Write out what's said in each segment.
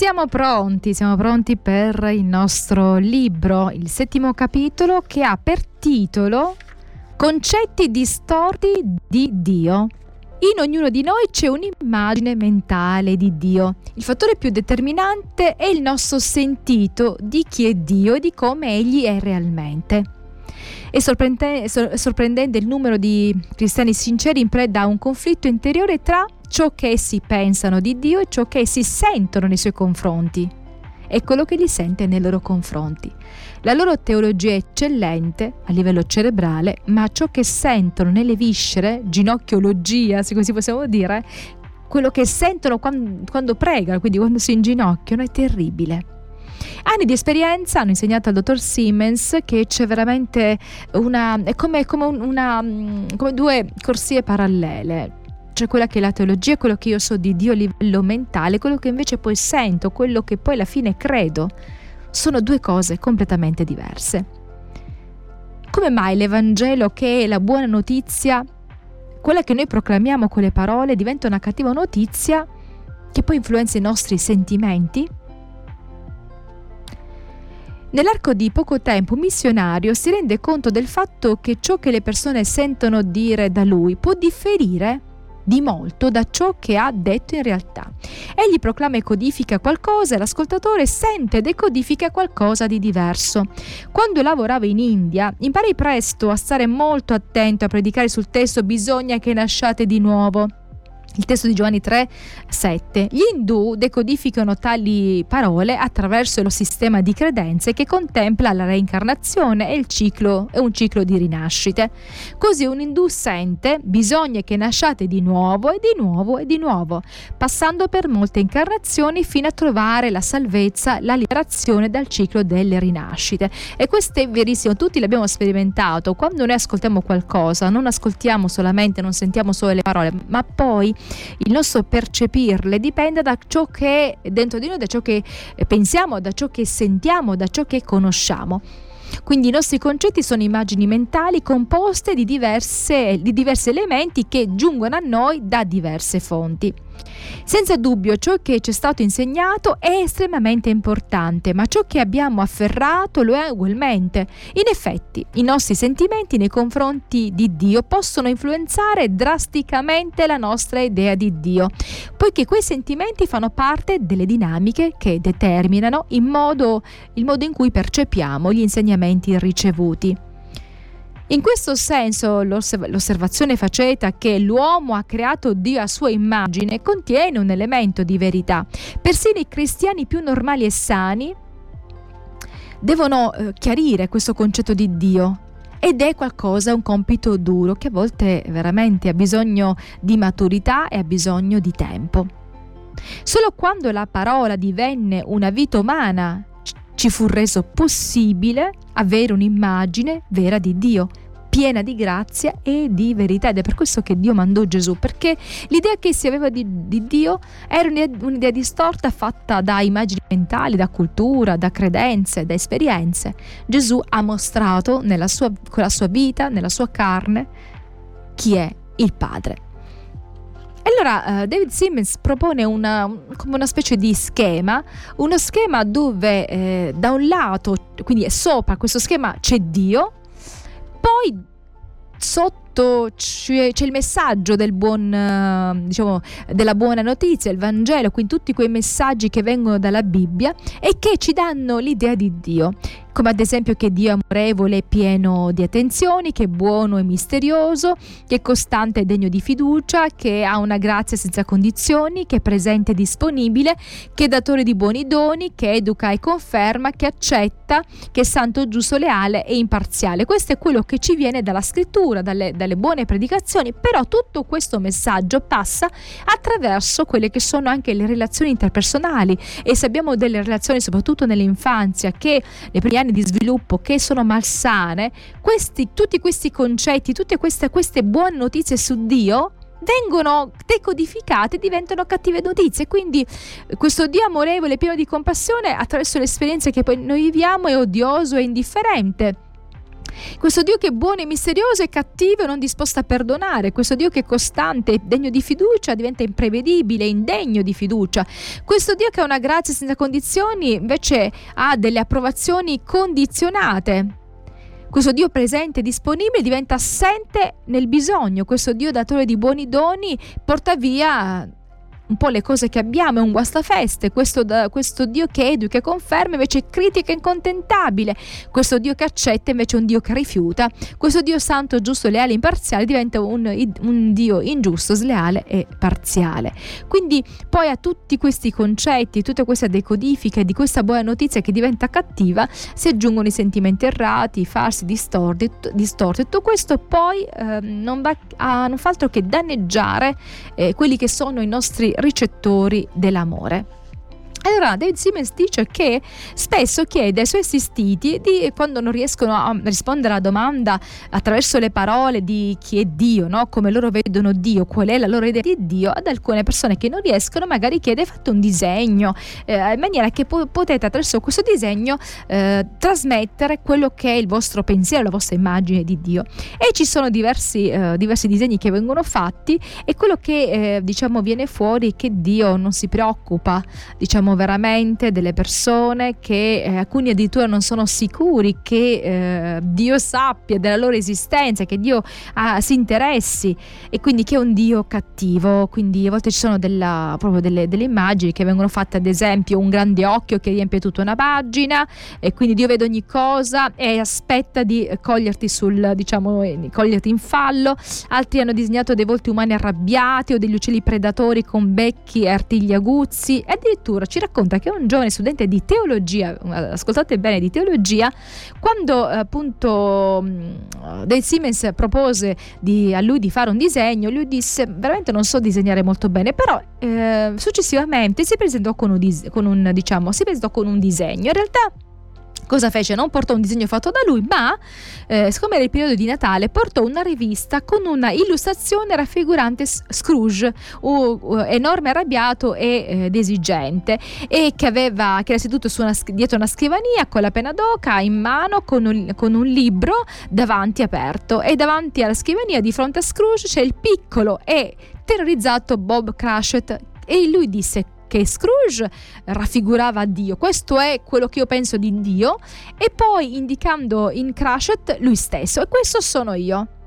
siamo pronti, siamo pronti per il nostro libro, il settimo capitolo che ha per titolo Concetti distorti di Dio. In ognuno di noi c'è un'immagine mentale di Dio. Il fattore più determinante è il nostro sentito di chi è Dio e di come Egli è realmente. È sorprendente il numero di cristiani sinceri in preda a un conflitto interiore tra ciò che essi pensano di Dio e ciò che essi sentono nei suoi confronti e quello che gli sente nei loro confronti. La loro teologia è eccellente a livello cerebrale, ma ciò che sentono nelle viscere, ginocchiologia, se così possiamo dire, quello che sentono quando, quando pregano, quindi quando si inginocchiano, è terribile. Anni di esperienza hanno insegnato al dottor Siemens che c'è veramente una. è come, come, una, come due corsie parallele c'è quella che è la teologia, quello che io so di Dio a livello mentale, quello che invece poi sento, quello che poi alla fine credo, sono due cose completamente diverse. Come mai l'Evangelo, che è la buona notizia, quella che noi proclamiamo con le parole, diventa una cattiva notizia che poi influenza i nostri sentimenti? Nell'arco di poco tempo un missionario si rende conto del fatto che ciò che le persone sentono dire da lui può differire di molto da ciò che ha detto in realtà. Egli proclama e codifica qualcosa e l'ascoltatore sente e decodifica qualcosa di diverso. Quando lavoravo in India, imparai presto a stare molto attento a predicare sul testo bisogna che nasciate di nuovo. Il testo di Giovanni 3, 7. Gli indù decodificano tali parole attraverso lo sistema di credenze che contempla la reincarnazione e ciclo e un ciclo di rinascite. Così un indù sente bisogna che nasciate di nuovo e di nuovo e di nuovo, passando per molte incarnazioni fino a trovare la salvezza, la liberazione dal ciclo delle rinascite. E questo è verissimo, tutti l'abbiamo sperimentato. Quando noi ascoltiamo qualcosa, non ascoltiamo solamente, non sentiamo solo le parole, ma poi il nostro percepirle dipende da ciò che è dentro di noi, da ciò che pensiamo, da ciò che sentiamo, da ciò che conosciamo. Quindi i nostri concetti sono immagini mentali composte di, diverse, di diversi elementi che giungono a noi da diverse fonti. Senza dubbio ciò che ci è stato insegnato è estremamente importante, ma ciò che abbiamo afferrato lo è ugualmente. In effetti, i nostri sentimenti nei confronti di Dio possono influenzare drasticamente la nostra idea di Dio, poiché quei sentimenti fanno parte delle dinamiche che determinano il modo, il modo in cui percepiamo gli insegnamenti ricevuti. In questo senso l'osservazione faceta che l'uomo ha creato Dio a sua immagine contiene un elemento di verità. Persino i cristiani più normali e sani devono eh, chiarire questo concetto di Dio. Ed è qualcosa, un compito duro che a volte veramente ha bisogno di maturità e ha bisogno di tempo. Solo quando la parola divenne una vita umana ci fu reso possibile avere un'immagine vera di Dio, piena di grazia e di verità ed è per questo che Dio mandò Gesù perché l'idea che si aveva di, di Dio era un'idea, un'idea distorta fatta da immagini mentali, da cultura, da credenze, da esperienze. Gesù ha mostrato sua, con la sua vita, nella sua carne, chi è il Padre. Allora uh, David Simmons propone una, come una specie di schema, uno schema dove eh, da un lato, quindi sopra questo schema c'è Dio, poi sotto c'è, c'è, il messaggio del buon, eh, diciamo, della buona notizia, il Vangelo, quindi tutti quei messaggi che vengono dalla Bibbia e che ci danno l'idea di Dio come ad esempio che Dio è amorevole e pieno di attenzioni, che è buono e misterioso, che è costante e degno di fiducia, che ha una grazia senza condizioni, che è presente e disponibile, che è datore di buoni doni, che educa e conferma, che accetta, che è santo, giusto, leale e imparziale. Questo è quello che ci viene dalla scrittura, dalle, dalle buone predicazioni, però tutto questo messaggio passa attraverso quelle che sono anche le relazioni interpersonali e se abbiamo delle relazioni soprattutto nell'infanzia che le prime anni di sviluppo che sono malsane, questi, tutti questi concetti, tutte queste, queste buone notizie su Dio vengono decodificate e diventano cattive notizie. Quindi questo Dio amorevole, pieno di compassione, attraverso le esperienze che poi noi viviamo, è odioso e indifferente. Questo Dio che è buono e misterioso è cattivo e non disposto a perdonare. Questo Dio che è costante e degno di fiducia diventa imprevedibile, indegno di fiducia. Questo Dio che ha una grazia senza condizioni invece ha delle approvazioni condizionate. Questo Dio presente e disponibile diventa assente nel bisogno. Questo Dio datore di buoni doni porta via un po' le cose che abbiamo, è un guastafeste, questo, questo Dio che educa e conferma invece è critico e incontentabile, questo Dio che accetta invece è un Dio che rifiuta, questo Dio santo, giusto, leale e imparziale diventa un, un Dio ingiusto, sleale e parziale. Quindi poi a tutti questi concetti, tutte queste decodifiche di questa buona notizia che diventa cattiva, si aggiungono i sentimenti errati, falsi, distorti, distorti. tutto questo poi eh, non, va a, non fa altro che danneggiare eh, quelli che sono i nostri ricettori dell'amore. Allora David Simmons dice che spesso chiede ai suoi assistiti di, quando non riescono a rispondere alla domanda attraverso le parole di chi è Dio, no? come loro vedono Dio, qual è la loro idea di Dio, ad alcune persone che non riescono magari chiede fate un disegno eh, in maniera che po- potete attraverso questo disegno eh, trasmettere quello che è il vostro pensiero, la vostra immagine di Dio. E ci sono diversi, eh, diversi disegni che vengono fatti e quello che eh, diciamo viene fuori è che Dio non si preoccupa diciamo siamo veramente delle persone che eh, alcuni addirittura non sono sicuri che eh, Dio sappia della loro esistenza, che Dio ah, si interessi e quindi che è un Dio cattivo. Quindi a volte ci sono della, proprio delle, delle, immagini che vengono fatte, ad esempio, un grande occhio che riempie tutta una pagina e quindi Dio vede ogni cosa e aspetta di coglierti sul, diciamo, coglierti in fallo. Altri hanno disegnato dei volti umani arrabbiati o degli uccelli predatori con becchi e artigli aguzzi e addirittura ci racconta che un giovane studente di teologia, ascoltate bene, di teologia, quando appunto mm, Dave Siemens propose di, a lui di fare un disegno, lui disse veramente non so disegnare molto bene, però eh, successivamente si presentò con un, con un, diciamo, si presentò con un disegno. In realtà Cosa fece? Non portò un disegno fatto da lui, ma eh, siccome era il periodo di Natale, portò una rivista con una illustrazione raffigurante Scrooge, uh, uh, enorme, arrabbiato e eh, esigente, e che, aveva, che era seduto una, dietro una scrivania con la penna d'oca in mano, con un, con un libro davanti aperto. E davanti alla scrivania, di fronte a Scrooge, c'è il piccolo e terrorizzato Bob Cratchit. E lui disse che Scrooge raffigurava Dio. Questo è quello che io penso di Dio e poi indicando in Cratchit lui stesso e questo sono io.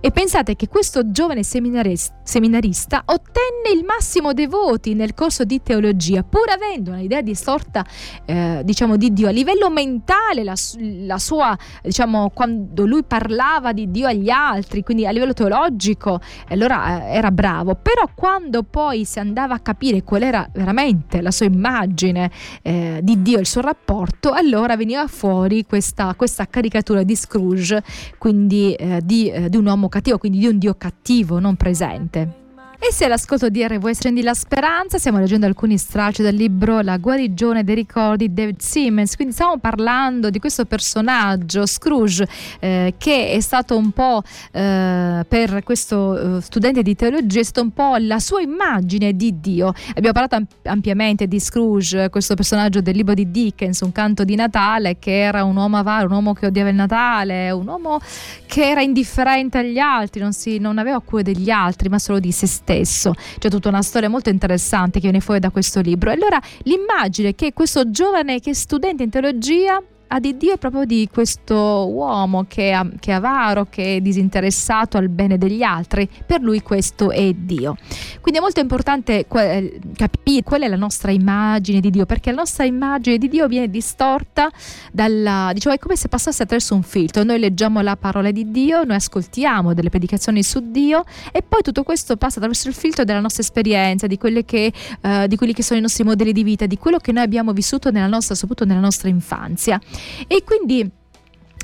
E pensate che questo giovane seminarista ottenne il massimo dei voti nel corso di teologia, pur avendo un'idea distorta, eh, diciamo, di Dio a livello mentale, la, la, sua, diciamo, quando lui parlava di Dio agli altri, quindi a livello teologico, allora eh, era bravo. Però quando poi si andava a capire qual era veramente la sua immagine eh, di Dio, il suo rapporto, allora veniva fuori questa, questa caricatura di Scrooge, quindi eh, di, eh, di un uomo cattivo, quindi di un Dio cattivo, non presente. E se all'ascolto di RV accendi la speranza, stiamo leggendo alcuni stralci del libro La guarigione dei ricordi di David Simmons, quindi stiamo parlando di questo personaggio, Scrooge, eh, che è stato un po' eh, per questo eh, studente di teologia, è stato un po' la sua immagine di Dio. Abbiamo parlato amp- ampiamente di Scrooge, questo personaggio del libro di Dickens, un canto di Natale, che era un uomo avaro, un uomo che odiava il Natale, un uomo che era indifferente agli altri, non, si, non aveva cura degli altri, ma solo di se stesso stesso. C'è tutta una storia molto interessante che viene fuori da questo libro. Allora l'immagine che questo giovane che è studente in teologia ha di Dio è proprio di questo uomo che è, che è avaro, che è disinteressato al bene degli altri. Per lui questo è Dio. Quindi è molto importante que- capire qual è la nostra immagine di Dio, perché la nostra immagine di Dio viene distorta dalla, diciamo, è come se passasse attraverso un filtro. Noi leggiamo la parola di Dio, noi ascoltiamo delle predicazioni su Dio e poi tutto questo passa attraverso il filtro della nostra esperienza, di, che, uh, di quelli che sono i nostri modelli di vita, di quello che noi abbiamo vissuto nella nostra, soprattutto nella nostra infanzia. E quindi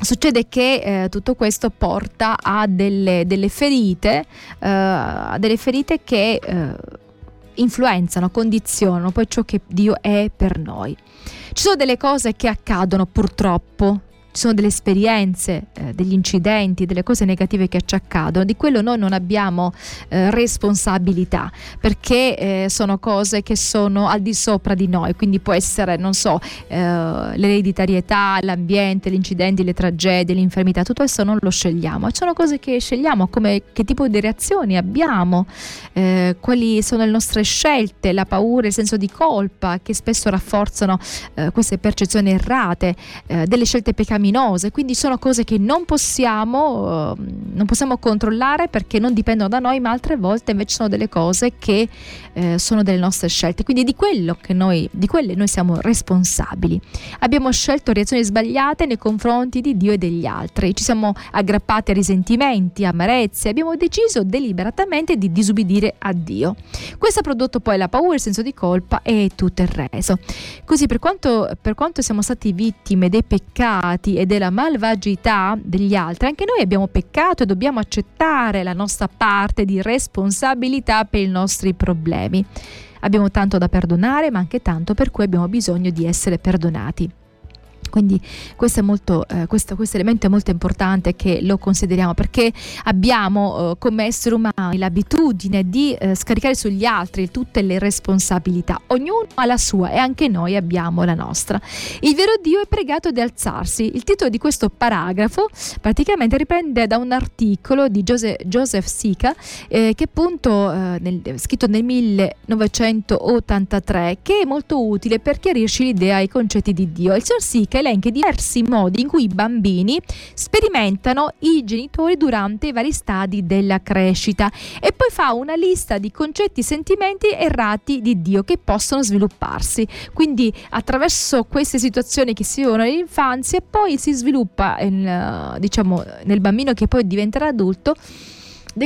Succede che eh, tutto questo porta a delle, delle ferite, eh, a delle ferite che eh, influenzano, condizionano poi ciò che Dio è per noi. Ci sono delle cose che accadono purtroppo ci sono delle esperienze, eh, degli incidenti, delle cose negative che ci accadono, di quello noi non abbiamo eh, responsabilità perché eh, sono cose che sono al di sopra di noi, quindi può essere, non so, eh, l'ereditarietà, l'ambiente, gli incidenti, le tragedie, l'infermità, tutto questo non lo scegliamo, sono cose che scegliamo, come che tipo di reazioni abbiamo, eh, quali sono le nostre scelte, la paura, il senso di colpa che spesso rafforzano eh, queste percezioni errate, delle scelte peccaminose peccaminose, quindi sono cose che non possiamo, uh, non possiamo controllare perché non dipendono da noi, ma altre volte invece sono delle cose che uh, sono delle nostre scelte, quindi di, noi, di quelle noi siamo responsabili. Abbiamo scelto reazioni sbagliate nei confronti di Dio e degli altri, ci siamo aggrappati a risentimenti, amarezze, abbiamo deciso deliberatamente di disubbidire a Dio. Questo ha prodotto poi la paura, il senso di colpa e tutto il resto. Così per quanto, per quanto siamo stati vittime dei peccati e della malvagità degli altri, anche noi abbiamo peccato e dobbiamo accettare la nostra parte di responsabilità per i nostri problemi. Abbiamo tanto da perdonare, ma anche tanto per cui abbiamo bisogno di essere perdonati. Quindi questo, molto, eh, questo, questo, elemento è molto importante che lo consideriamo perché abbiamo eh, come esseri umani l'abitudine di eh, scaricare sugli altri tutte le responsabilità. Ognuno ha la sua e anche noi abbiamo la nostra. Il vero Dio è pregato di alzarsi. Il titolo di questo paragrafo praticamente riprende da un articolo di Joseph, Joseph Sika eh, che appunto eh, nel, scritto nel 1983 che è molto utile per chiarirci l'idea e i concetti di Dio. Il signor Sika elenca diversi modi in cui i bambini sperimentano i genitori durante i vari stadi della crescita e poi fa una lista di concetti e sentimenti errati di Dio che possono svilupparsi. Quindi attraverso queste situazioni che si vivono nell'infanzia poi si sviluppa in, diciamo, nel bambino che poi diventerà adulto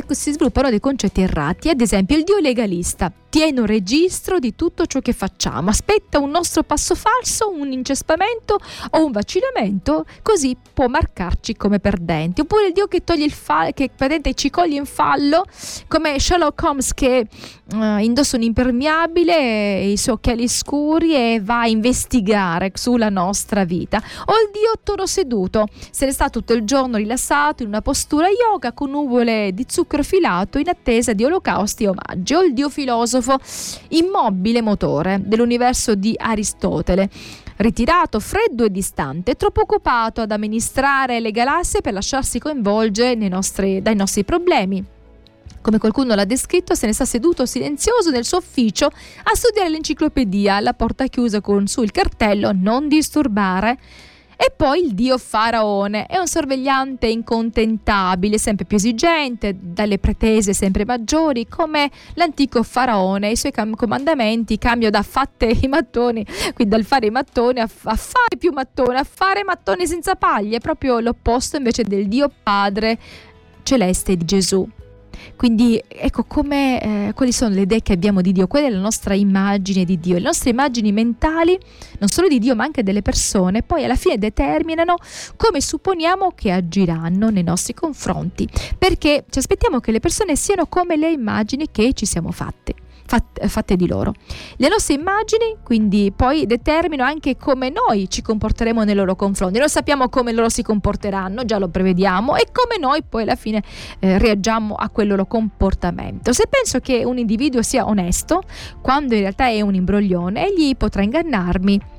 si sviluppano dei concetti errati, ad esempio il Dio legalista tiene un registro di tutto ciò che facciamo, aspetta un nostro passo falso, un incespamento o un vacillamento, così può marcarci come perdenti. Oppure il Dio che toglie il fallo, che perdente ci coglie in fallo, come Sherlock Holmes che uh, indossa un impermeabile, i suoi occhiali scuri e va a investigare sulla nostra vita. O il Dio toro seduto, se ne sta tutto il giorno rilassato in una postura yoga con nuvole di zucchero filato in attesa di olocausti e omaggi. O il Dio filosofo filosofo immobile motore dell'universo di Aristotele ritirato, freddo e distante, troppo occupato ad amministrare le galassie per lasciarsi coinvolgere nostri, dai nostri problemi. Come qualcuno l'ha descritto, se ne sta seduto silenzioso nel suo ufficio a studiare l'enciclopedia, la porta chiusa con su il cartello non disturbare. E poi il dio Faraone è un sorvegliante incontentabile, sempre più esigente, dalle pretese sempre maggiori, come l'antico Faraone. I suoi comandamenti cambiano da fatte i mattoni, quindi dal fare i mattoni a, a fare più mattoni, a fare mattoni senza paglie, proprio l'opposto invece del dio Padre celeste di Gesù. Quindi ecco eh, quali sono le idee che abbiamo di Dio, qual è la nostra immagine di Dio. Le nostre immagini mentali, non solo di Dio ma anche delle persone, poi alla fine determinano come supponiamo che agiranno nei nostri confronti, perché ci aspettiamo che le persone siano come le immagini che ci siamo fatte fatte di loro. Le nostre immagini quindi poi determinano anche come noi ci comporteremo nei loro confronti. Noi sappiamo come loro si comporteranno, già lo prevediamo, e come noi poi alla fine eh, reagiamo a quel loro comportamento. Se penso che un individuo sia onesto, quando in realtà è un imbroglione, egli potrà ingannarmi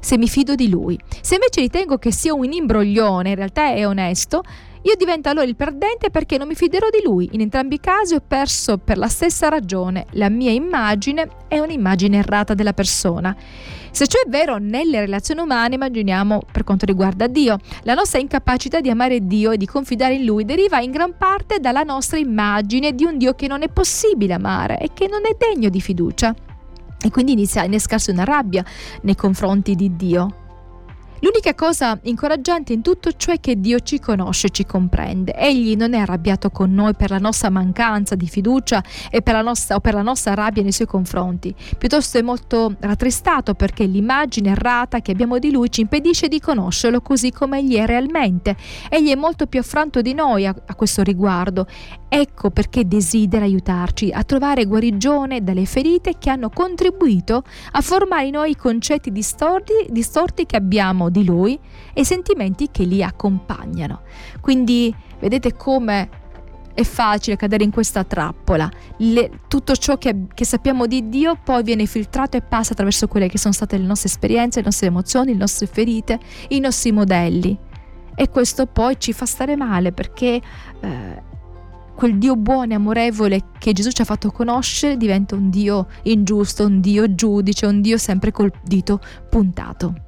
se mi fido di lui. Se invece ritengo che sia un imbroglione, in realtà è onesto, io divento allora il perdente perché non mi fiderò di lui. In entrambi i casi ho perso per la stessa ragione. La mia immagine è un'immagine errata della persona. Se ciò è vero nelle relazioni umane, immaginiamo per quanto riguarda Dio. La nostra incapacità di amare Dio e di confidare in Lui deriva in gran parte dalla nostra immagine di un Dio che non è possibile amare e che non è degno di fiducia. E quindi inizia a innescarsi una rabbia nei confronti di Dio. L'unica cosa incoraggiante in tutto ciò è che Dio ci conosce ci comprende. Egli non è arrabbiato con noi per la nostra mancanza di fiducia per nostra, o per la nostra rabbia nei suoi confronti. Piuttosto è molto rattristato perché l'immagine errata che abbiamo di lui ci impedisce di conoscerlo così come egli è realmente. Egli è molto più affranto di noi a, a questo riguardo. Ecco perché desidera aiutarci a trovare guarigione dalle ferite che hanno contribuito a formare in noi i concetti distorti, distorti che abbiamo abbiamo di Lui e i sentimenti che li accompagnano. Quindi vedete come è facile cadere in questa trappola. Le, tutto ciò che, che, sappiamo di Dio poi viene filtrato e passa attraverso quelle che sono state le nostre esperienze, le nostre emozioni, le nostre ferite, i nostri modelli. E questo poi ci fa stare male perché eh, quel Dio buono e amorevole che Gesù ci ha fatto conoscere diventa un Dio ingiusto, un Dio giudice, un Dio sempre col dito puntato.